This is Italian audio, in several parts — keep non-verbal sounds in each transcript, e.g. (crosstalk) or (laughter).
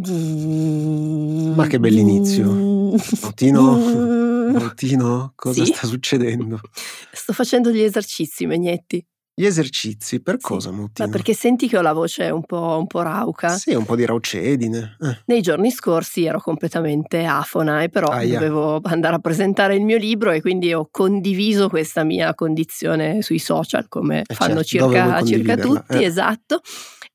Ma che bell'inizio. Mautino, Mautino, (laughs) cosa Sì? sta succedendo? Sto facendo gli esercizi, Megnetti. Gli esercizi, per Sì. cosa Ma Mautino? perché senti che ho la voce un po', un po' rauca? Sì, un po' di raucedine. Eh, Nei giorni scorsi ero completamente afona e però Aia. dovevo andare a presentare il mio libro e quindi ho condiviso questa mia condizione sui social come Eh fanno certo, circa, circa tutti, Eh. esatto.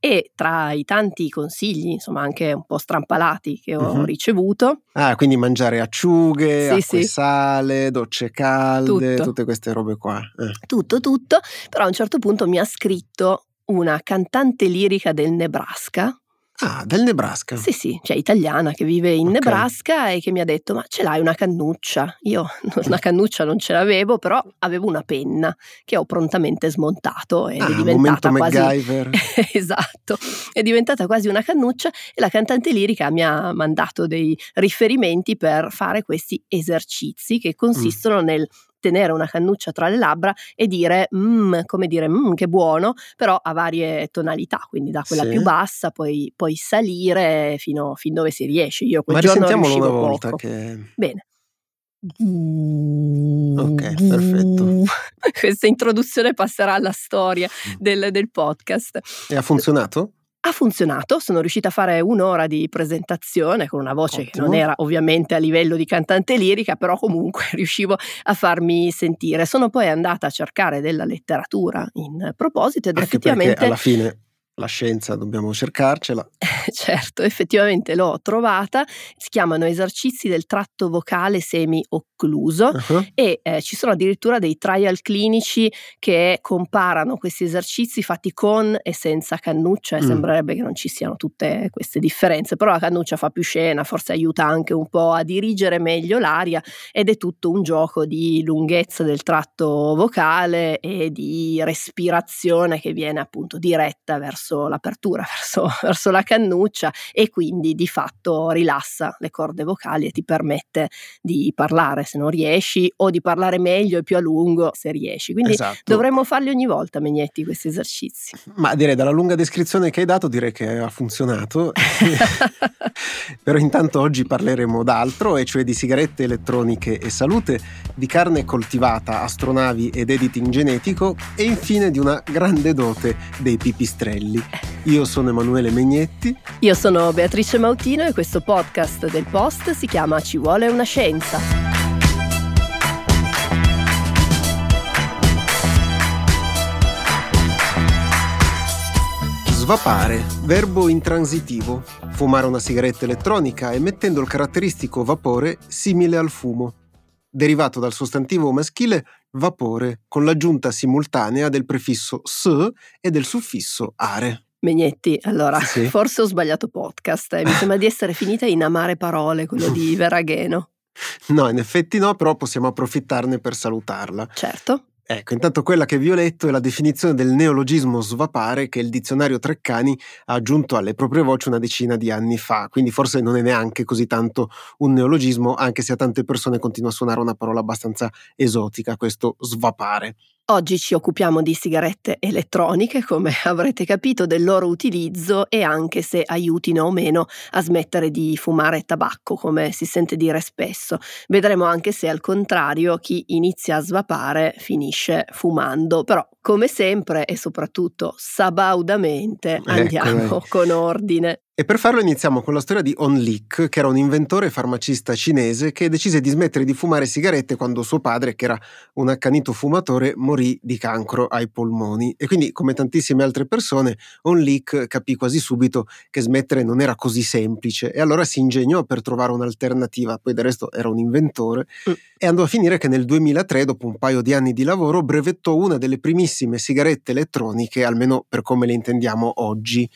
E tra i tanti consigli, insomma anche un po' strampalati che ho Mhm. ricevuto, Ah, quindi mangiare acciughe, Sì, acqua sì. sale, docce calde, Tutto. tutte queste robe qua. Eh. tutto tutto, però a un certo punto mi ha scritto una cantante lirica del Nebraska Ah, del Nebraska. Sì, sì, cioè italiana che vive in Ok. Nebraska e che mi ha detto: Ma ce l'hai una cannuccia? Io (laughs) una cannuccia non ce l'avevo, però avevo una penna che ho prontamente smontato ed Ah, è diventata quasi. MacGyver. (laughs) esatto, è diventata quasi una cannuccia e la cantante lirica mi ha mandato dei riferimenti per fare questi esercizi che consistono nel tenere una cannuccia tra le labbra e dire "Mm", come dire "Mm, che buono, però a varie tonalità, quindi da quella Sì. più bassa poi, poi salire fino, fin dove si riesce. Io quel Ma giorno risentiamolo una volta poco. che... Bene. Ok, perfetto. (laughs) Questa introduzione passerà alla storia del, del podcast. E ha funzionato? Ha funzionato, sono riuscita a fare un'ora di presentazione con una voce che Ottimo. non era ovviamente a livello di cantante lirica, però comunque (laughs) riuscivo a farmi sentire. Sono poi andata a cercare della letteratura in proposito ed Anche effettivamente alla fine la scienza dobbiamo cercarcela. (laughs) certo, effettivamente l'ho trovata, si chiamano esercizi del tratto vocale semi-occluso Ah, e eh, ci sono addirittura dei trial clinici che comparano questi esercizi fatti con e senza cannuccia e Mm. sembrerebbe che non ci siano tutte queste differenze, però la cannuccia fa più scena, forse aiuta anche un po' a dirigere meglio l'aria ed è tutto un gioco di lunghezza del tratto vocale e di respirazione che viene appunto diretta verso l'apertura, (laughs) verso, verso la cannuccia e quindi di fatto rilassa le corde vocali e ti permette di parlare se non riesci o di parlare meglio e più a lungo se riesci. Quindi esatto. dovremmo farli ogni volta, Megnetti, questi esercizi. Ma direi dalla lunga descrizione che hai dato direi che ha funzionato. (laughs) Però intanto oggi parleremo d'altro, e cioè di sigarette elettroniche e salute, di carne coltivata, astronavi ed editing genetico e infine di una grande dote dei pipistrelli. Io sono Emanuele Megnetti. Io sono Beatrice Mautino e questo podcast del Post si chiama Ci vuole una scienza. Svapare, verbo intransitivo, fumare una sigaretta elettronica emettendo il caratteristico vapore simile al fumo, derivato dal sostantivo maschile vapore con l'aggiunta simultanea del prefisso s e del suffisso are. Megnetti, allora, Sì. forse ho sbagliato podcast e mi sembra di essere finita in Amare Parole, quello di (laughs) Veragheno. No, in effetti no, però possiamo approfittarne per salutarla. Certo. Ecco, intanto quella che vi ho letto è la definizione del neologismo svapare che il dizionario Treccani ha aggiunto alle proprie voci una decina di anni fa, quindi forse non è neanche così tanto un neologismo, anche se a tante persone continua a suonare una parola abbastanza esotica, questo svapare. Oggi ci occupiamo di sigarette elettroniche, come (laughs) avrete capito, del loro utilizzo e anche se aiutino o meno a smettere di fumare tabacco, come si sente dire spesso. Vedremo anche se al contrario chi inizia a svapare finisce fumando, però come sempre e soprattutto sabaudamente andiamo Ecco, con ordine. E per farlo iniziamo con la storia di On Lik, che era un inventore farmacista cinese che decise di smettere di fumare sigarette quando suo padre, che era un accanito fumatore, morì di cancro ai polmoni. E quindi, come tantissime altre persone, On Lik capì quasi subito che smettere non era così semplice e allora si ingegnò per trovare un'alternativa. Poi del resto era un inventore Mm. e andò a finire che nel 2003, dopo un paio di anni di lavoro, brevettò una delle primissime sigarette elettroniche, almeno per come le intendiamo oggi.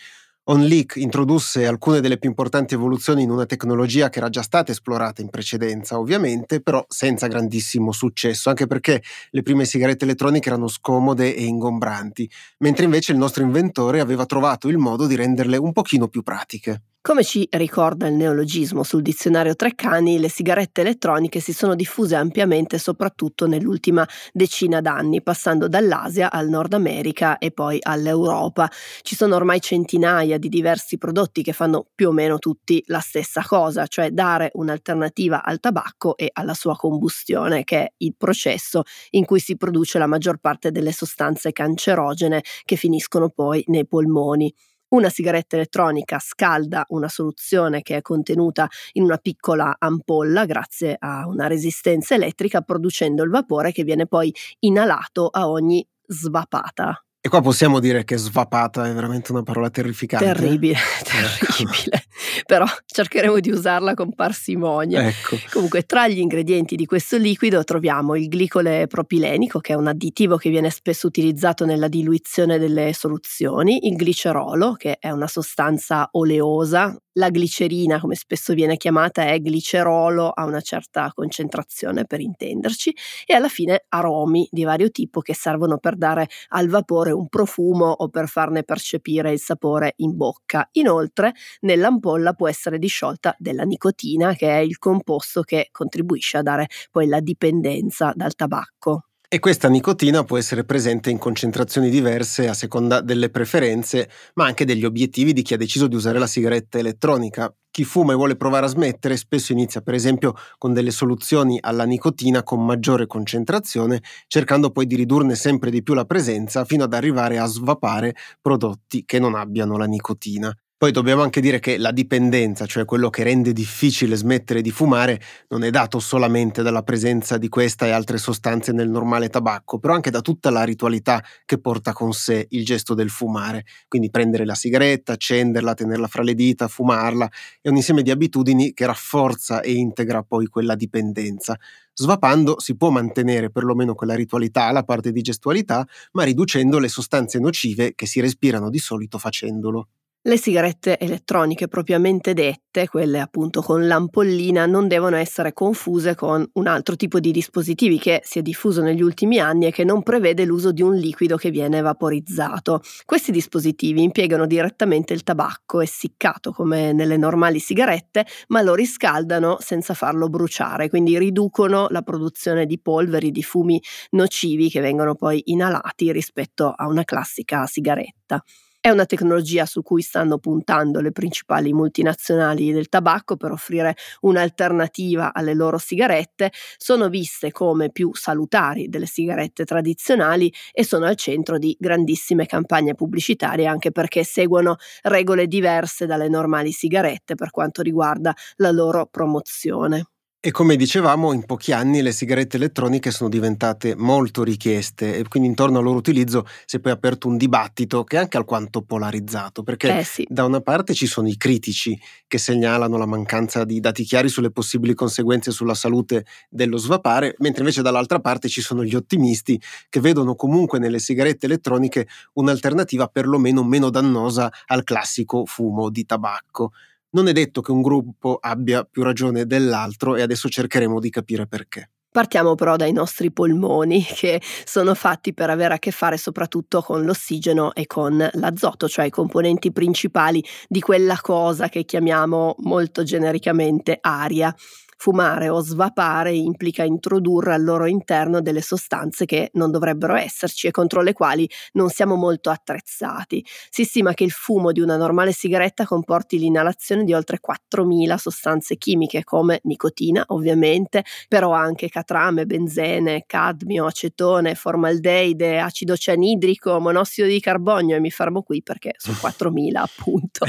OnLeak introdusse alcune delle più importanti evoluzioni in una tecnologia che era già stata esplorata in precedenza, ovviamente, però senza grandissimo successo, anche perché le prime sigarette elettroniche erano scomode e ingombranti, mentre invece il nostro inventore aveva trovato il modo di renderle un pochino più pratiche. Come ci ricorda il neologismo sul dizionario Treccani, le sigarette elettroniche si sono diffuse ampiamente soprattutto nell'ultima decina d'anni, passando dall'Asia al Nord America e poi all'Europa. Ci sono ormai centinaia di diversi prodotti che fanno più o meno tutti la stessa cosa, cioè dare un'alternativa al tabacco e alla sua combustione, che è il processo in cui si produce la maggior parte delle sostanze cancerogene che finiscono poi nei polmoni. Una sigaretta elettronica scalda una soluzione che è contenuta in una piccola ampolla grazie a una resistenza elettrica producendo il vapore che viene poi inalato a ogni svapata. E qua possiamo dire che svapata è veramente una parola terrificante. Terribile, (laughs) terribile. Però cercheremo di usarla con parsimonia. Ecco. Comunque, tra gli ingredienti di questo liquido troviamo il glicole propilenico, che è un additivo che viene spesso utilizzato nella diluizione delle soluzioni, il glicerolo, che è una sostanza oleosa la glicerina, come spesso viene chiamata, è glicerolo a una certa concentrazione per intenderci e alla fine aromi di vario tipo che servono per dare al vapore un profumo o per farne percepire il sapore in bocca. Inoltre nell'ampolla può essere disciolta della nicotina che è il composto che contribuisce a dare poi la dipendenza dal tabacco. E questa nicotina può essere presente in concentrazioni diverse a seconda delle preferenze, ma anche degli obiettivi di chi ha deciso di usare la sigaretta elettronica. Chi fuma e vuole provare a smettere spesso inizia per esempio con delle soluzioni alla nicotina con maggiore concentrazione, cercando poi di ridurne sempre di più la presenza fino ad arrivare a svapare prodotti che non abbiano la nicotina. Poi dobbiamo anche dire che la dipendenza, cioè quello che rende difficile smettere di fumare, non è dato solamente dalla presenza di questa e altre sostanze nel normale tabacco, però anche da tutta la ritualità che porta con sé il gesto del fumare. Quindi prendere la sigaretta, accenderla, tenerla fra le dita, fumarla, è un insieme di abitudini che rafforza e integra poi quella dipendenza. Svapando si può mantenere perlomeno quella ritualità, la parte di gestualità, ma riducendo le sostanze nocive che si respirano di solito facendolo. Le sigarette elettroniche propriamente dette, quelle appunto con l'ampollina, non devono essere confuse con un altro tipo di dispositivi che si è diffuso negli ultimi anni e che non prevede l'uso di un liquido che viene vaporizzato. Questi dispositivi impiegano direttamente il tabacco essiccato come nelle normali sigarette, ma lo riscaldano senza farlo bruciare, quindi riducono la produzione di polveri, di fumi nocivi che vengono poi inalati rispetto a una classica sigaretta. È una tecnologia su cui stanno puntando le principali multinazionali del tabacco per offrire un'alternativa alle loro sigarette, sono viste come più salutari delle sigarette tradizionali e sono al centro di grandissime campagne pubblicitarie anche perché seguono regole diverse dalle normali sigarette per quanto riguarda la loro promozione. E come dicevamo, in pochi anni le sigarette elettroniche sono diventate molto richieste e quindi intorno al loro utilizzo si è poi aperto un dibattito che è anche alquanto polarizzato, perché eh sì. da una parte ci sono i critici che segnalano la mancanza di dati chiari sulle possibili conseguenze sulla salute dello svapare, mentre invece dall'altra parte ci sono gli ottimisti che vedono comunque nelle sigarette elettroniche un'alternativa perlomeno meno dannosa al classico fumo di tabacco. Non è detto che un gruppo abbia più ragione dell'altro e adesso cercheremo di capire perché. Partiamo però dai nostri polmoni (laughs) che sono fatti per avere a che fare soprattutto con l'ossigeno e con l'azoto, cioè i componenti principali di quella cosa che chiamiamo molto genericamente aria. Fumare o svapare implica introdurre al loro interno delle sostanze che non dovrebbero esserci e contro le quali non siamo molto attrezzati. Si stima che il fumo di una normale sigaretta comporti l'inalazione di oltre 4.000 sostanze chimiche come nicotina, ovviamente, però anche catrame, benzene, cadmio, acetone, formaldeide, acido cianidrico, monossido di carbonio e mi fermo qui perché sono (laughs) 4.000 appunto.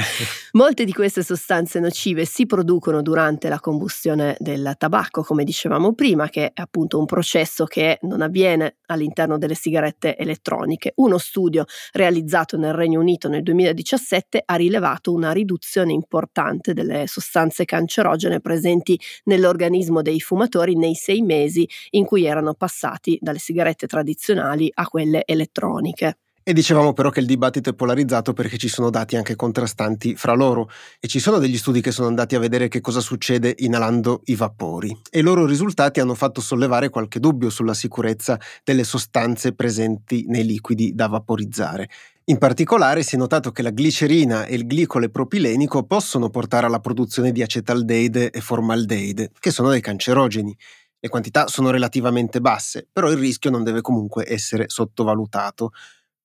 Molte di queste sostanze nocive si producono durante la combustione del tabacco, come dicevamo prima, che è appunto un processo che non avviene all'interno delle sigarette elettroniche. Uno studio realizzato nel Regno Unito nel 2017 ha rilevato una riduzione importante delle sostanze cancerogene presenti nell'organismo dei fumatori nei sei mesi in cui erano passati dalle sigarette tradizionali a quelle elettroniche. E dicevamo però che il dibattito è polarizzato perché ci sono dati anche contrastanti fra loro e ci sono degli studi che sono andati a vedere che cosa succede inalando i vapori e i loro risultati hanno fatto sollevare qualche dubbio sulla sicurezza delle sostanze presenti nei liquidi da vaporizzare. In particolare si è notato che la glicerina e il glicole propilenico possono portare alla produzione di acetaldeide e formaldeide, che sono dei cancerogeni. Le quantità sono relativamente basse, però il rischio non deve comunque essere sottovalutato.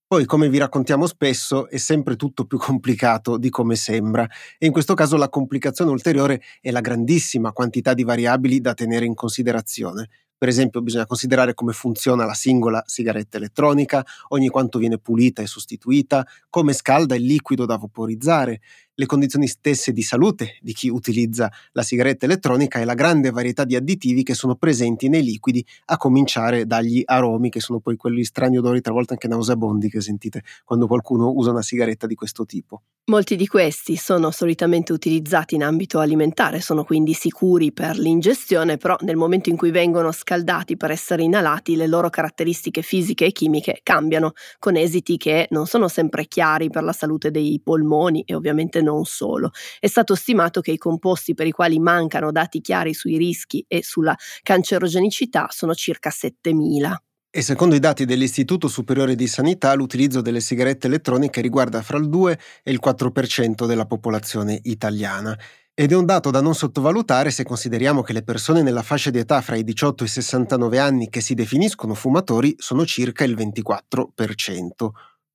Poi, come vi raccontiamo spesso, è sempre tutto più complicato di come sembra e in questo caso la complicazione ulteriore è la grandissima quantità di variabili da tenere in considerazione. Per esempio bisogna considerare come funziona la singola sigaretta elettronica, ogni quanto viene pulita e sostituita, come scalda il liquido da vaporizzare, le condizioni stesse di salute di chi utilizza la sigaretta elettronica e la grande varietà di additivi che sono presenti nei liquidi, a cominciare dagli aromi, che sono poi quelli strani odori, talvolta anche nauseabondi, che sentite quando qualcuno usa una sigaretta di questo tipo. Molti di questi sono solitamente utilizzati in ambito alimentare, sono quindi sicuri per l'ingestione, però nel momento in cui vengono scaldati per essere inalati, le loro caratteristiche fisiche e chimiche cambiano, con esiti che non sono sempre chiari per la salute dei polmoni e ovviamente non solo. È stato stimato che i composti per i quali mancano dati chiari sui rischi e sulla cancerogenicità sono circa 7.000. E secondo i dati dell'Istituto Superiore di Sanità, l'utilizzo delle sigarette elettroniche riguarda fra il 2 e il 4% della popolazione italiana. Ed è un dato da non sottovalutare se consideriamo che le persone nella fascia di età fra i 18 e i 69 anni che si definiscono fumatori sono circa il 24%.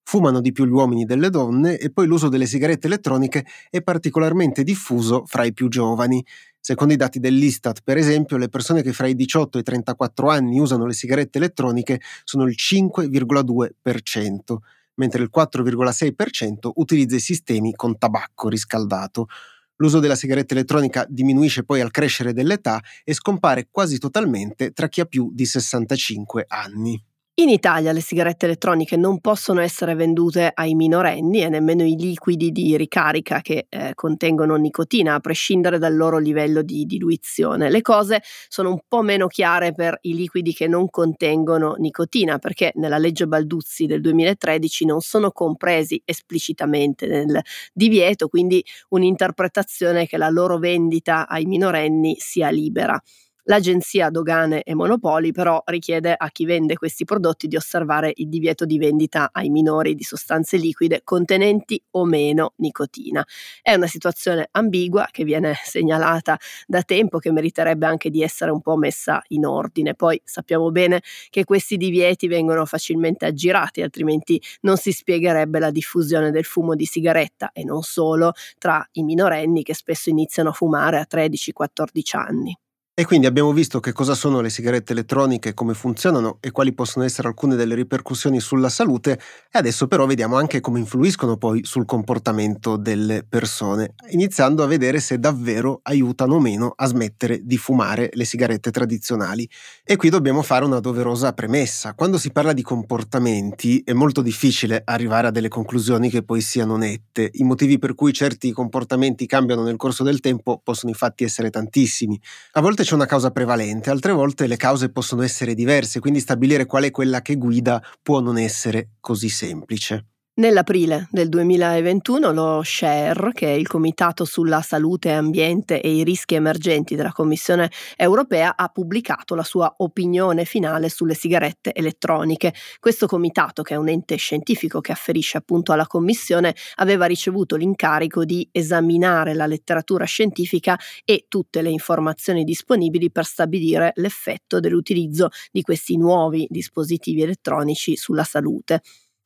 Fumano di più gli uomini delle donne e poi l'uso delle sigarette elettroniche è particolarmente diffuso fra i più giovani. Secondo i dati dell'Istat, per esempio, le persone che fra i 18 e i 34 anni usano le sigarette elettroniche sono il 5,2%, mentre il 4,6% utilizza i sistemi con tabacco riscaldato. L'uso della sigaretta elettronica diminuisce poi al crescere dell'età e scompare quasi totalmente tra chi ha più di 65 anni. In Italia le sigarette elettroniche non possono essere vendute ai minorenni e nemmeno i liquidi di ricarica che eh, contengono nicotina, a prescindere dal loro livello di diluizione. Le cose sono un po' meno chiare per i liquidi che non contengono nicotina, perché nella legge Balduzzi del 2013 non sono compresi esplicitamente nel divieto, quindi un'interpretazione che la loro vendita ai minorenni sia libera. L'Agenzia Dogane e Monopoli però richiede a chi vende questi prodotti di osservare il divieto di vendita ai minori di sostanze liquide contenenti o meno nicotina. È una situazione ambigua che viene (laughs) segnalata da tempo che meriterebbe anche di essere un po' messa in ordine. Poi sappiamo bene che questi divieti vengono facilmente aggirati, altrimenti non si spiegherebbe la diffusione del fumo di sigaretta e non solo tra i minorenni che spesso iniziano a fumare a 13-14 anni. E quindi abbiamo visto che cosa sono le sigarette elettroniche, come funzionano e quali possono essere alcune delle ripercussioni sulla salute e adesso però vediamo anche come influiscono poi sul comportamento delle persone, iniziando a vedere se davvero aiutano o meno a smettere di fumare le sigarette tradizionali. E qui dobbiamo fare una doverosa premessa. Quando si parla di comportamenti è molto difficile arrivare a delle conclusioni che poi siano nette. I motivi per cui certi comportamenti cambiano nel corso del tempo possono infatti essere tantissimi. A volte c'è una causa prevalente, altre volte le cause possono essere diverse, quindi stabilire qual è quella che guida può non essere così semplice. Nell'aprile del 2021 lo SHARE, che è il Comitato sulla Salute Ambiente e i rischi emergenti della Commissione europea, ha pubblicato la sua opinione finale sulle sigarette elettroniche. Questo comitato, che è un ente scientifico che afferisce appunto alla Commissione, aveva ricevuto l'incarico di esaminare la letteratura scientifica e tutte le informazioni disponibili per stabilire l'effetto dell'utilizzo di questi nuovi dispositivi elettronici sulla salute.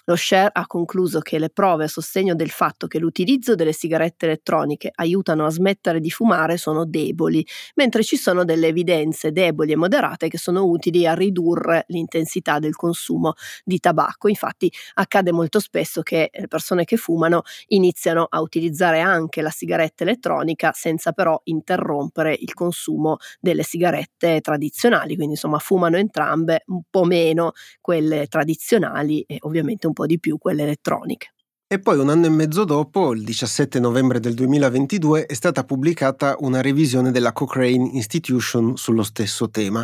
Lo Share ha concluso che le prove a sostegno del fatto che l'utilizzo delle sigarette elettroniche aiutano a smettere di fumare sono deboli, mentre ci sono delle evidenze deboli e moderate che sono utili a ridurre l'intensità del consumo di tabacco. Infatti accade molto spesso che le persone che fumano iniziano a utilizzare anche la sigaretta elettronica senza però interrompere il consumo delle sigarette tradizionali, quindi insomma fumano entrambe un po' meno quelle tradizionali e ovviamente un un po' di più quelle elettroniche. E poi un anno e mezzo dopo, il 17 novembre del 2022, è stata pubblicata una revisione della Cochrane Institution sullo stesso tema.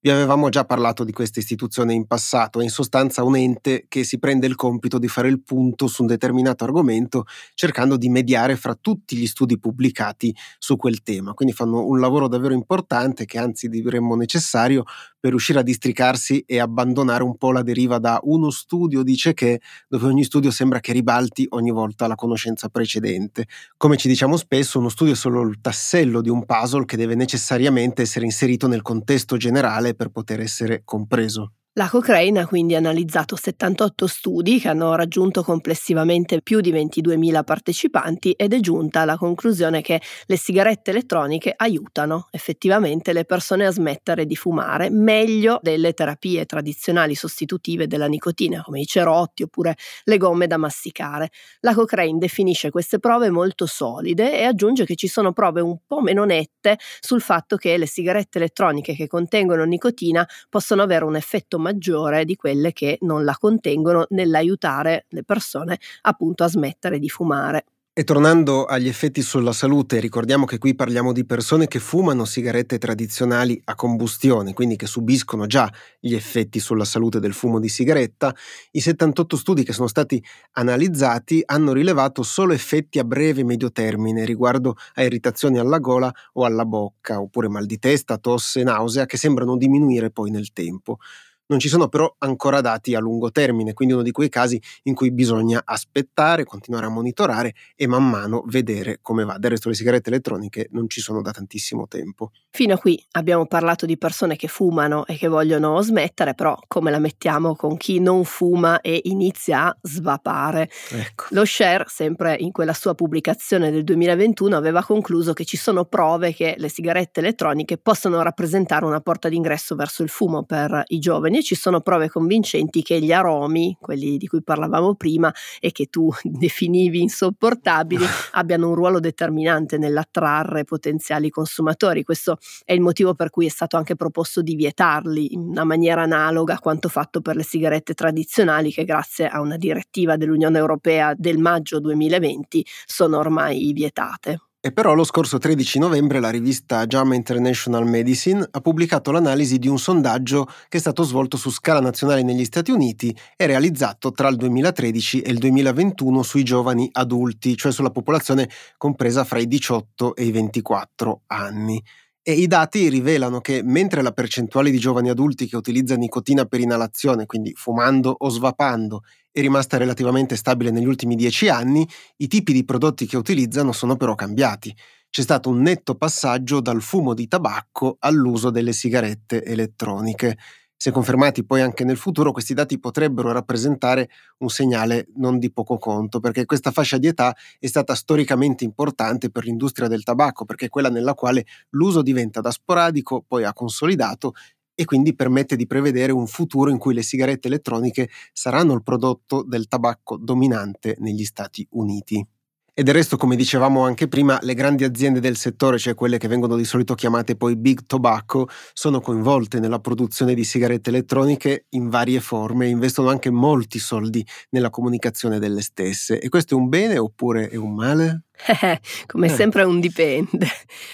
Vi avevamo già parlato di questa istituzione in passato, è in sostanza un ente che si prende il compito di fare il punto su un determinato argomento, cercando di mediare fra tutti gli studi pubblicati su quel tema. Quindi fanno un lavoro davvero importante che anzi diremmo necessario per riuscire a districarsi e abbandonare un po' la deriva da uno studio dice che, dove ogni studio sembra che ribalti ogni volta la conoscenza precedente. Come ci diciamo spesso, uno studio è solo il tassello di un puzzle che deve necessariamente essere inserito nel contesto generale per poter essere compreso. La Cochrane ha quindi analizzato 78 studi che hanno raggiunto complessivamente più di 22.000 partecipanti ed è giunta alla conclusione che le sigarette elettroniche aiutano effettivamente le persone a smettere di fumare meglio delle terapie tradizionali sostitutive della nicotina come i cerotti oppure le gomme da masticare. La Cochrane definisce queste prove molto solide e aggiunge che ci sono prove un po' meno nette sul fatto che le sigarette elettroniche che contengono nicotina possono avere un effetto maggiore di quelle che non la contengono nell'aiutare le persone appunto a smettere di fumare. E tornando agli effetti sulla salute, ricordiamo che qui parliamo di persone che fumano sigarette tradizionali a combustione, quindi che subiscono già gli effetti sulla salute del fumo di sigaretta. I 78 studi che sono stati analizzati hanno rilevato solo effetti a breve e medio termine riguardo a irritazioni alla gola o alla bocca, oppure mal di testa, tosse, nausea, che sembrano diminuire poi nel tempo. Non ci sono però ancora dati a lungo termine, quindi uno di quei casi in cui bisogna aspettare, continuare a monitorare e man mano vedere come va. Del resto le sigarette elettroniche non ci sono da tantissimo tempo. Fino a qui abbiamo parlato di persone che fumano e che vogliono smettere, però come la mettiamo con chi non fuma e inizia a svapare? Ecco. Lo Share, sempre in quella sua pubblicazione del 2021, aveva concluso che ci sono prove che le sigarette elettroniche possono rappresentare una porta d'ingresso verso il fumo per i giovani giovani e ci sono prove convincenti che gli aromi, quelli di cui parlavamo prima e che tu (laughs) definivi insopportabili, (laughs) abbiano un ruolo determinante nell'attrarre potenziali consumatori. Questo è il motivo per cui è stato anche proposto di vietarli in una maniera analoga a quanto fatto per le sigarette tradizionali che grazie a una direttiva dell'Unione Europea del maggio 2020 sono ormai vietate. E però lo scorso 13 novembre la rivista JAMA International Medicine ha pubblicato l'analisi di un sondaggio che è stato svolto su scala nazionale negli Stati Uniti e realizzato tra il 2013 e il 2021 sui giovani adulti, cioè sulla popolazione compresa fra i 18 e i 24 anni. E i dati rivelano che mentre la percentuale di giovani adulti che utilizzano nicotina per inalazione, quindi fumando o svapando, è rimasta relativamente stabile negli ultimi dieci anni, i tipi di prodotti che utilizzano sono però cambiati. C'è stato un netto passaggio dal fumo di tabacco all'uso delle sigarette elettroniche. Se confermati poi anche nel futuro, questi dati potrebbero rappresentare un segnale non di poco conto, perché questa fascia di età è stata storicamente importante per l'industria del tabacco, perché è quella nella quale l'uso diventa da sporadico, poi ha consolidato e quindi permette di prevedere un futuro in cui le sigarette elettroniche saranno il prodotto del tabacco dominante negli Stati Uniti. E del resto, come dicevamo anche prima, le grandi aziende del settore, cioè quelle che vengono di solito chiamate poi big tobacco, sono coinvolte nella produzione di sigarette elettroniche in varie forme e investono anche molti soldi nella comunicazione delle stesse. E questo è un bene oppure è un male? Eh, come eh. sempre un dipende.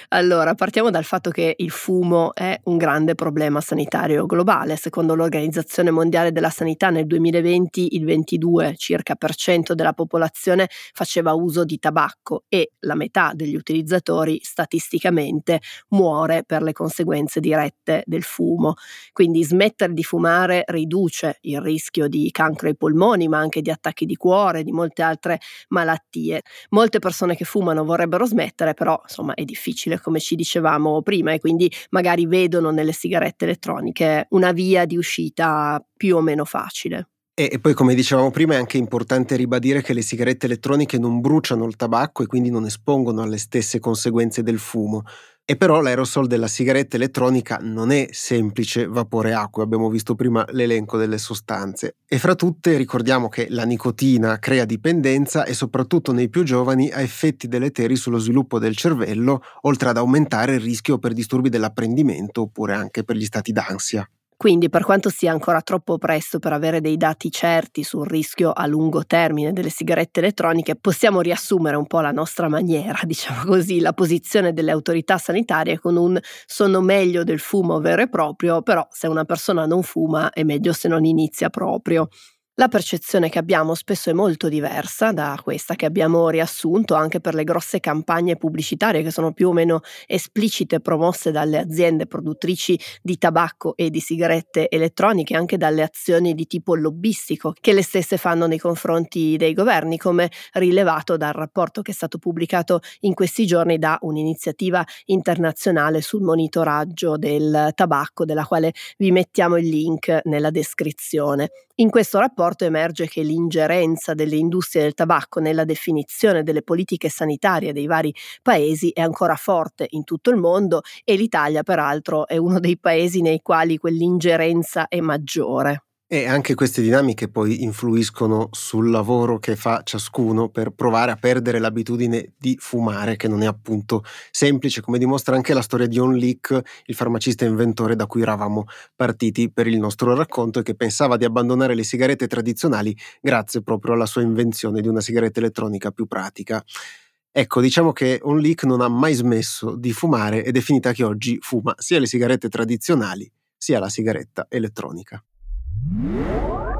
Allora, partiamo dal fatto che il fumo è un grande problema sanitario globale. Secondo l'Organizzazione Mondiale della Sanità nel 2020 il 22 circa per cento della popolazione faceva uso di tabacco e la metà degli utilizzatori statisticamente muore per le conseguenze dirette del fumo. Quindi smettere di fumare riduce il rischio di cancro ai polmoni, ma anche di attacchi di cuore, di molte altre malattie. Molte persone persone che fumano vorrebbero smettere, però insomma è difficile come ci dicevamo prima e quindi magari vedono nelle sigarette elettroniche una via di uscita più o meno facile. E, poi, come dicevamo prima, è anche importante ribadire che le sigarette elettroniche non bruciano il tabacco e quindi non espongono alle stesse conseguenze del fumo. E però l'aerosol della sigaretta elettronica non è semplice vapore acqua, abbiamo visto prima l'elenco delle sostanze. E fra tutte ricordiamo che la nicotina crea dipendenza e soprattutto nei più giovani ha effetti deleteri sullo sviluppo del cervello, oltre ad aumentare il rischio per disturbi dell'apprendimento oppure anche per gli stati d'ansia. Quindi, per quanto sia ancora troppo presto per avere dei dati certi sul rischio a lungo termine delle sigarette elettroniche, possiamo riassumere un po' la nostra maniera, (laughs) diciamo così, la posizione delle autorità sanitarie con un sono meglio del fumo vero e proprio, però se una persona non fuma è meglio se non inizia proprio. La percezione che abbiamo spesso è molto diversa da questa che abbiamo riassunto anche per le grosse campagne pubblicitarie che sono più o meno esplicite promosse dalle aziende produttrici di tabacco e di sigarette elettroniche, anche dalle azioni di tipo lobbistico che le stesse fanno nei confronti dei governi, come rilevato dal rapporto che è stato pubblicato in questi giorni da un'iniziativa internazionale sul monitoraggio del tabacco, della quale vi mettiamo il link nella descrizione. In questo rapporto emerge che l'ingerenza delle industrie del tabacco nella definizione delle politiche sanitarie dei vari paesi è ancora forte in tutto il mondo e l'Italia peraltro è uno dei paesi nei quali quell'ingerenza è maggiore. E anche queste dinamiche poi influiscono sul lavoro che fa ciascuno per provare a perdere l'abitudine di fumare, che non è appunto semplice, come dimostra anche la storia di On Leak, il farmacista inventore da cui eravamo partiti per il nostro racconto e che pensava di abbandonare le sigarette tradizionali grazie proprio alla sua invenzione di una sigaretta elettronica più pratica. Ecco, diciamo che On Leak non ha mai smesso di fumare ed è finita che oggi fuma sia le sigarette tradizionali sia la sigaretta elettronica. What?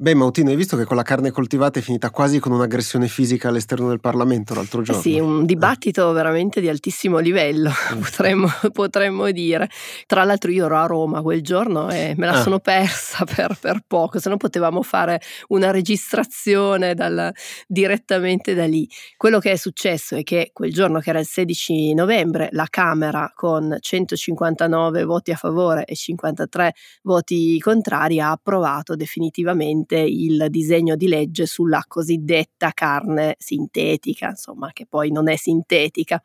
Beh, Mautino, hai visto che con la carne coltivata è finita quasi con un'aggressione fisica all'esterno del Parlamento l'altro giorno? Sì, un dibattito veramente di altissimo livello, (laughs) mm. potremmo, potremmo, dire. Tra l'altro io ero a Roma quel giorno e me la ah. sono persa (laughs) per, per, poco, se no potevamo fare una registrazione dal, direttamente da lì. Quello che è successo è che quel giorno, che era il 16 novembre, la Camera con 159 voti a favore e 53 voti contrari ha approvato definitivamente presente il disegno di legge sulla cosiddetta carne sintetica, insomma, che poi non è sintetica.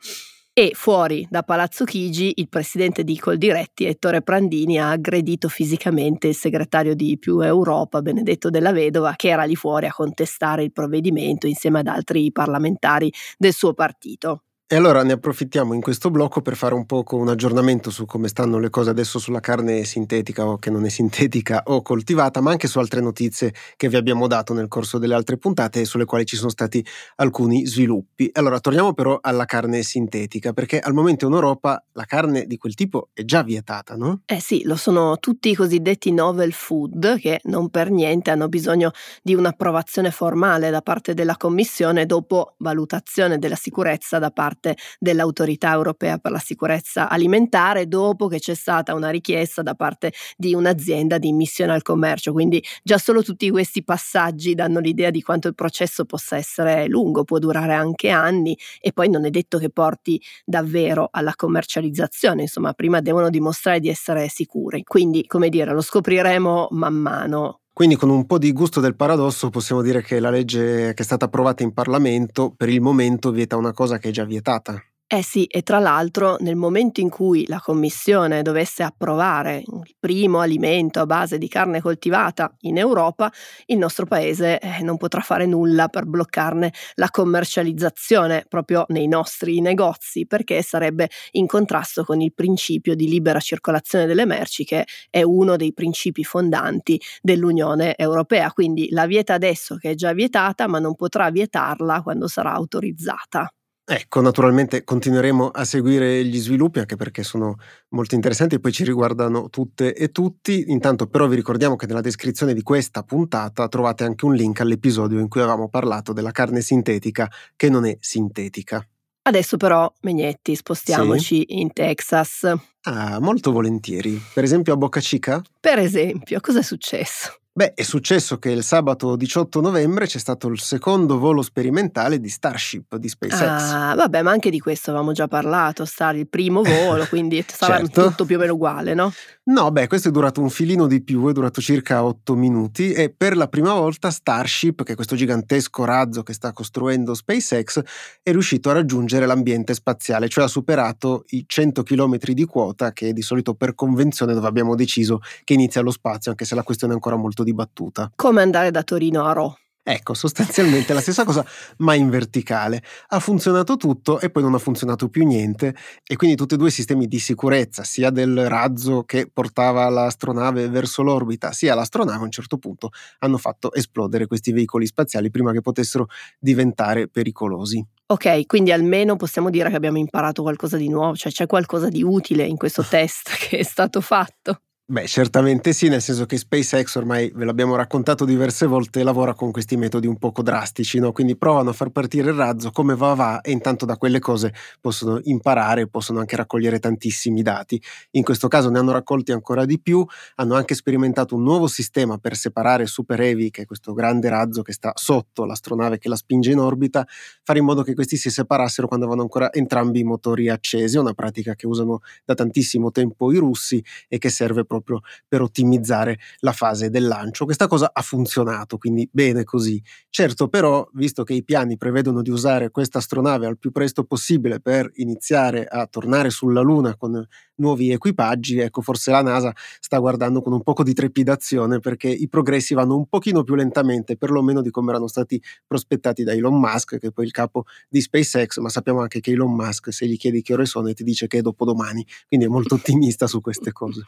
E fuori da Palazzo Chigi il presidente di Coldiretti, Ettore Prandini, ha aggredito fisicamente il segretario di Più Europa, Benedetto della Vedova, che era lì fuori a contestare il provvedimento insieme ad altri parlamentari del suo partito. E allora ne approfittiamo in questo blocco per fare un po' un aggiornamento su come stanno le cose adesso sulla carne sintetica o che non è sintetica o coltivata, ma anche su altre notizie che vi abbiamo dato nel corso delle altre puntate e sulle quali ci sono stati alcuni sviluppi. Allora torniamo però alla carne sintetica, perché al momento in Europa la carne di quel tipo è già vietata, no? Eh sì, lo sono tutti i cosiddetti novel food che non per niente hanno bisogno di un'approvazione formale da parte della Commissione dopo valutazione della sicurezza da parte parte dell'autorità europea per la sicurezza alimentare dopo che c'è stata una richiesta da parte di un'azienda di immissione al commercio. Quindi già solo tutti questi passaggi danno l'idea di quanto il processo possa essere lungo, può durare anche anni e poi non è detto che porti davvero alla commercializzazione, insomma prima devono dimostrare di essere sicuri. Quindi, come dire, lo scopriremo man mano quindi con un po' di gusto del paradosso possiamo dire che la legge che è stata approvata in Parlamento per il momento vieta una cosa che è già vietata. Eh sì, e tra l'altro nel momento in cui la Commissione dovesse approvare il primo alimento a base di carne coltivata in Europa, il nostro Paese eh, non potrà fare nulla per bloccarne la commercializzazione proprio nei nostri negozi, perché sarebbe in contrasto con il principio di libera circolazione delle merci, che è uno dei principi fondanti dell'Unione Europea. Quindi la vieta adesso che è già vietata, ma non potrà vietarla quando sarà autorizzata. Ecco, naturalmente continueremo a seguire gli sviluppi anche perché sono molto interessanti e poi ci riguardano tutte e tutti. Intanto però vi ricordiamo che nella descrizione di questa puntata trovate anche un link all'episodio in cui avevamo parlato della carne sintetica che non è sintetica. Adesso però, Megnetti, spostiamoci sì. in Texas. Ah, molto volentieri. Per esempio a Boca Chica? Per esempio, cosa è successo? Beh, è successo che il sabato 18 novembre c'è stato il secondo volo sperimentale di Starship di SpaceX. Ah, vabbè, ma anche di questo avevamo già parlato, stare il primo (laughs) volo, quindi sarà certo. tutto più o meno uguale, no? No, beh, questo è durato un filino di più, è durato circa 8 minuti e per la prima volta Starship, che è questo gigantesco razzo che sta costruendo SpaceX, è riuscito a raggiungere l'ambiente spaziale, cioè ha superato i 100 km di quota che di solito per convenzione dove abbiamo deciso che inizia lo spazio, anche se la questione è ancora molto dibattuta. Come andare da Torino a Rho. Ecco, sostanzialmente la stessa cosa, ma in verticale. Ha funzionato tutto e poi non ha funzionato più niente e quindi tutti e due i sistemi di sicurezza, sia del razzo che portava l'astronave verso l'orbita, sia l'astronave a un certo punto hanno fatto esplodere questi veicoli spaziali prima che potessero diventare pericolosi. Ok, quindi almeno possiamo dire che abbiamo imparato qualcosa di nuovo, cioè c'è qualcosa di utile in questo test (laughs) che è stato fatto. Beh, certamente sì, nel senso che SpaceX ormai ve l'abbiamo raccontato diverse volte, lavora con questi metodi un poco drastici, no? quindi provano a far partire il razzo come va va e intanto da quelle cose possono imparare, possono anche raccogliere tantissimi dati. In questo caso ne hanno raccolti ancora di più, hanno anche sperimentato un nuovo sistema per separare Super Heavy, che è questo grande razzo che sta sotto l'astronave che la spinge in orbita, fare in modo che questi si separassero quando avevano ancora entrambi i motori accesi, una pratica che usano da tantissimo tempo i russi e che serve proprio per ottimizzare la fase del lancio. Questa cosa ha funzionato, quindi bene così. Certo però, visto che i piani prevedono di usare questa astronave al più presto possibile per iniziare a tornare sulla Luna con nuovi equipaggi, ecco forse la NASA sta guardando con un poco di trepidazione perché i progressi vanno un pochino più lentamente, perlomeno di come erano stati prospettati da Elon Musk, che è poi il capo di SpaceX, ma sappiamo anche che Elon Musk, se gli chiedi che ore sono, ti dice che è dopodomani, quindi è molto ottimista su queste cose.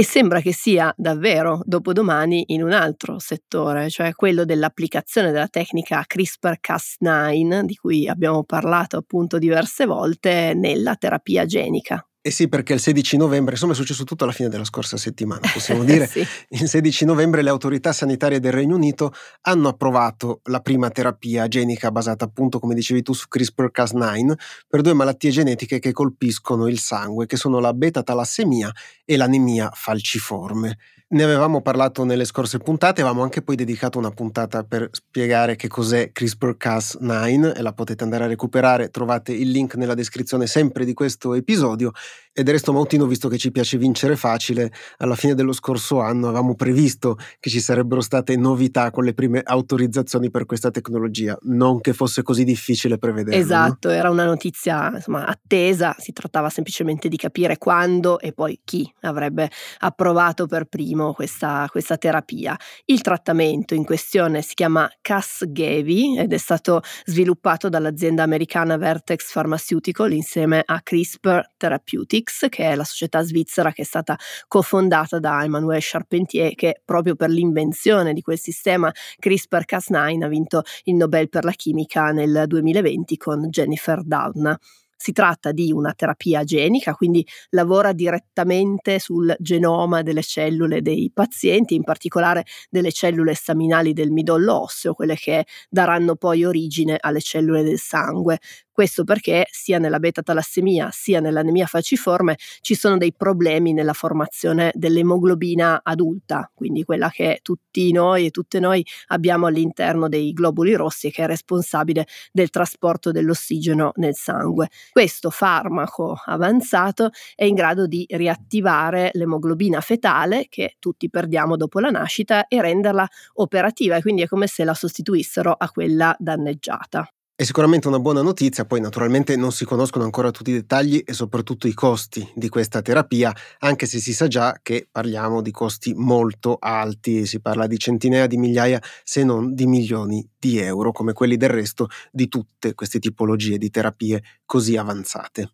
E sembra che sia davvero dopodomani in un altro settore, cioè quello dell'applicazione della tecnica CRISPR-Cas9, di cui abbiamo parlato appunto diverse volte, nella terapia genica. Eh sì, perché il 16 novembre, insomma è successo tutto alla fine della scorsa settimana, possiamo (laughs) dire. sì. Il 16 novembre le autorità sanitarie del Regno Unito hanno approvato la prima terapia genica basata appunto, come dicevi tu, su CRISPR-Cas9 per due malattie genetiche che colpiscono il sangue, che sono la beta-talassemia e l'anemia falciforme. Ne avevamo parlato nelle scorse puntate, avevamo anche poi dedicato una puntata per spiegare che cos'è CRISPR-Cas9 e la potete andare a recuperare, trovate il link nella descrizione sempre di questo episodio ed Resto Mautino, visto che ci piace vincere facile, alla fine dello scorso anno avevamo previsto che ci sarebbero state novità con le prime autorizzazioni per questa tecnologia, non che fosse così difficile prevedere. Esatto, no? era una notizia insomma, attesa, si trattava semplicemente di capire quando e poi chi avrebbe approvato per primo questa, questa terapia. Il trattamento in questione si chiama Casgevy ed è stato sviluppato dall'azienda americana Vertex Pharmaceutical insieme a CRISPR Therapeutics che è la società svizzera che è stata cofondata da Emmanuel Charpentier, che proprio per l'invenzione di quel sistema CRISPR-Cas9 ha vinto il Nobel per la chimica nel 2020 con Jennifer Doudna. Si tratta di una terapia genica, quindi lavora direttamente sul genoma delle cellule dei pazienti, in particolare delle cellule staminali del midollo osseo, quelle che daranno poi origine alle cellule del sangue. Questo perché sia nella beta-talassemia sia nell'anemia falciforme ci sono dei problemi nella formazione dell'emoglobina adulta, quindi quella che tutti noi e tutte noi abbiamo all'interno dei globuli rossi e che è responsabile del trasporto dell'ossigeno nel sangue. Questo farmaco avanzato è in grado di riattivare l'emoglobina fetale che tutti perdiamo dopo la nascita e renderla operativa quindi è come se la sostituissero a quella danneggiata. È sicuramente una buona notizia, poi naturalmente non si conoscono ancora tutti i dettagli e soprattutto i costi di questa terapia, anche se si sa già che parliamo di costi molto alti, si parla di centinaia di migliaia se non di milioni di euro, come quelli del resto di tutte queste tipologie di terapie così avanzate.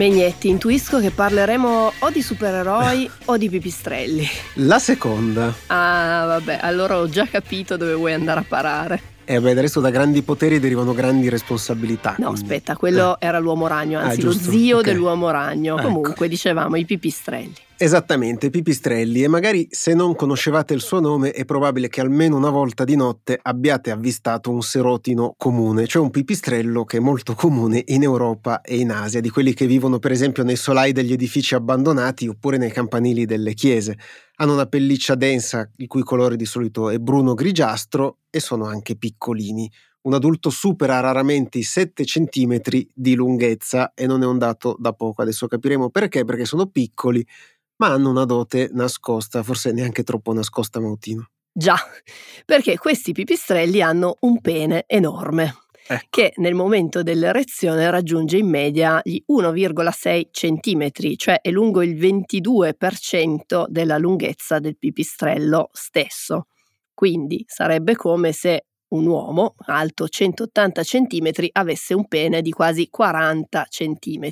Megnetti, intuisco che parleremo o di supereroi o di pipistrelli. La seconda. Ah, vabbè, allora ho già capito dove vuoi andare a parare. E eh beh, adesso da grandi poteri derivano grandi responsabilità. No, quindi. aspetta, quello eh. era l'uomo ragno, anzi ah, lo zio okay. dell'uomo ragno. Ecco. Comunque, dicevamo i pipistrelli. Esattamente, Pipistrelli, e magari se non conoscevate il suo nome è probabile che almeno una volta di notte abbiate avvistato un serotino comune, cioè un pipistrello che è molto comune in Europa e in Asia, di quelli che vivono per esempio nei solai degli edifici abbandonati oppure nei campanili delle chiese. Hanno una pelliccia densa, il cui colore di solito è bruno-grigiastro, e sono anche piccolini. un adulto supera raramente i 7 cm di lunghezza e non è un dato da poco. Adesso capiremo perché, perché sono piccoli, ma hanno una dote nascosta, forse neanche troppo nascosta, Mautino. Già, perché questi pipistrelli hanno un pene enorme. Ecco. che nel momento dell'erezione raggiunge in media gli 1,6 cm, cioè è lungo il 22% della lunghezza del pipistrello stesso. Quindi sarebbe come se un uomo alto 180 cm avesse un pene di quasi 40 cm.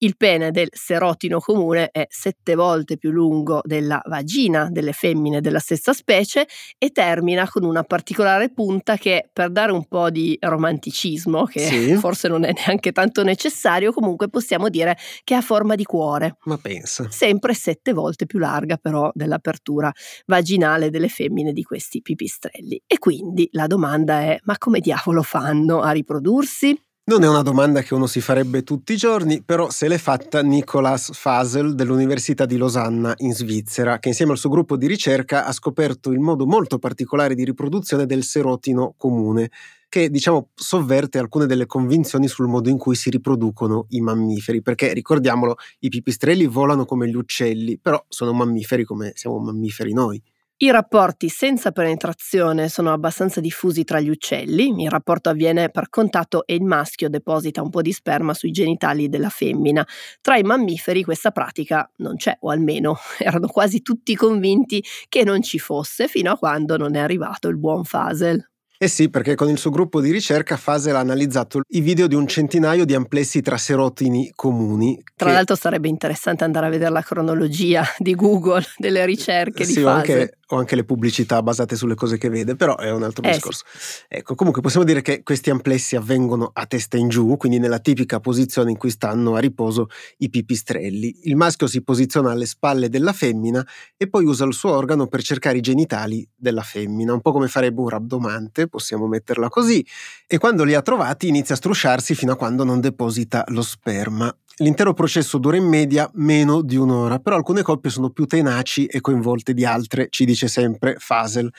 Il pene del serotino comune è sette volte più lungo della vagina delle femmine della stessa specie e termina con una particolare punta che, per dare un po' di romanticismo, che sì. forse non è neanche tanto necessario, comunque possiamo dire che ha forma di cuore. Ma pensa. Sempre sette volte più larga però dell'apertura vaginale delle femmine di questi pipistrelli. E quindi la domanda è: ma come diavolo fanno a riprodursi? Non è una domanda che uno si farebbe tutti i giorni, però se l'è fatta Nicolas Fasel dell'Università di Losanna in Svizzera, che insieme al suo gruppo di ricerca ha scoperto il modo molto particolare di riproduzione del serotino comune, che diciamo sovverte alcune delle convinzioni sul modo in cui si riproducono i mammiferi, perché ricordiamolo, i pipistrelli volano come gli uccelli, però sono mammiferi come siamo mammiferi noi. I rapporti senza penetrazione sono abbastanza diffusi tra gli uccelli, il rapporto avviene per contatto e il maschio deposita un po' di sperma sui genitali della femmina. Tra i mammiferi questa pratica non c'è, o almeno (laughs) erano quasi tutti convinti che non ci fosse fino a quando non è arrivato il buon Fasel. Eh sì, perché con il suo gruppo di ricerca Fasel ha analizzato i video di un centinaio di amplessi tra serotini comuni. Tra che... l'altro sarebbe interessante andare a vedere la cronologia di Google delle ricerche sì, di Fasel. Anche o anche le pubblicità basate sulle cose che vede, però è un altro eh discorso. Sì. Ecco, comunque possiamo dire che questi amplessi avvengono a testa in giù, quindi nella tipica posizione in cui stanno a riposo i pipistrelli. Il maschio si posiziona alle spalle della femmina e poi usa il suo organo per cercare i genitali della femmina, un po' come farebbe un rabdomante, possiamo metterla così, e quando li ha trovati inizia a strusciarsi fino a quando non deposita lo sperma. L'intero processo dura in media meno di un'ora, però alcune coppie sono più tenaci e coinvolte di altre, ci dice sempre Fasel.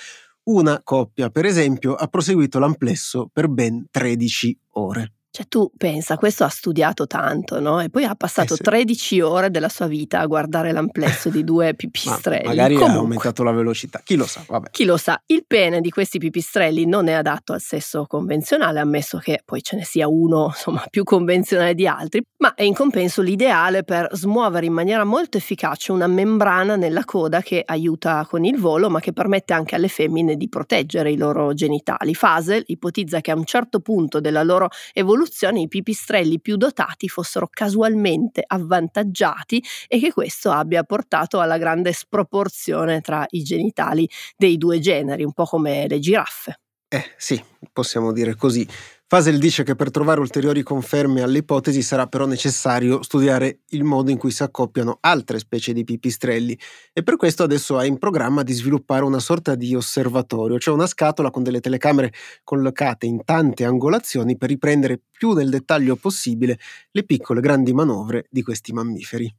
Una coppia, per esempio, ha proseguito l'amplesso per ben 13 ore. Cioè tu pensa, questo ha studiato tanto, no? E poi ha passato eh sì. 13 ore della sua vita a guardare l'amplesso di due (laughs) pipistrelli. Ma magari Comunque, ha aumentato la velocità, chi lo sa, vabbè. Chi lo sa, il pene di questi pipistrelli non è adatto al sesso convenzionale, ammesso che poi ce ne sia uno, insomma, più convenzionale di altri, ma è in compenso l'ideale per smuovere in maniera molto efficace una membrana nella coda che aiuta con il volo, ma che permette anche alle femmine di proteggere i loro genitali. Fasel ipotizza che a un certo punto della loro evoluzione evoluzione i pipistrelli più dotati fossero casualmente avvantaggiati e che questo abbia portato alla grande sproporzione tra i genitali dei due generi, un po' come le giraffe. Eh sì, possiamo dire così. Fasel dice che per trovare ulteriori conferme alle ipotesi sarà però necessario studiare il modo in cui si accoppiano altre specie di pipistrelli e per questo adesso ha in programma di sviluppare una sorta di osservatorio, cioè una scatola con delle telecamere collocate in tante angolazioni per riprendere più nel dettaglio possibile le piccole grandi manovre di questi mammiferi.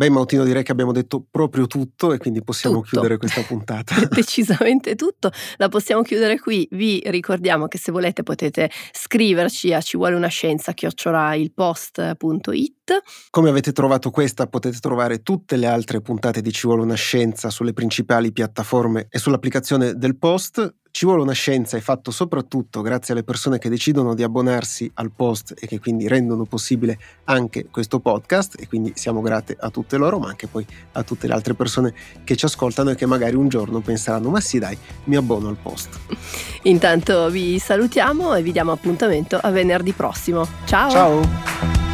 Beh, Mautino, direi che abbiamo detto proprio tutto e quindi possiamo tutto. chiudere questa puntata. (laughs) (laughs) Decisamente tutto, la possiamo chiudere qui. Vi ricordiamo che se volete potete scriverci a ci vuole una scienza chiocciolailpost.it. Come avete trovato questa, potete trovare tutte le altre puntate di Ci vuole una scienza sulle principali piattaforme e sull'applicazione del Post. Ci vuole una scienza è fatto soprattutto grazie alle persone che decidono di abbonarsi al post e che quindi rendono possibile anche questo podcast e quindi siamo grati a tutte loro ma anche poi a tutte le altre persone che ci ascoltano e che magari un giorno penseranno ma sì dai mi abbono al post. Intanto vi salutiamo e vi diamo appuntamento a venerdì prossimo. Ciao! Ciao!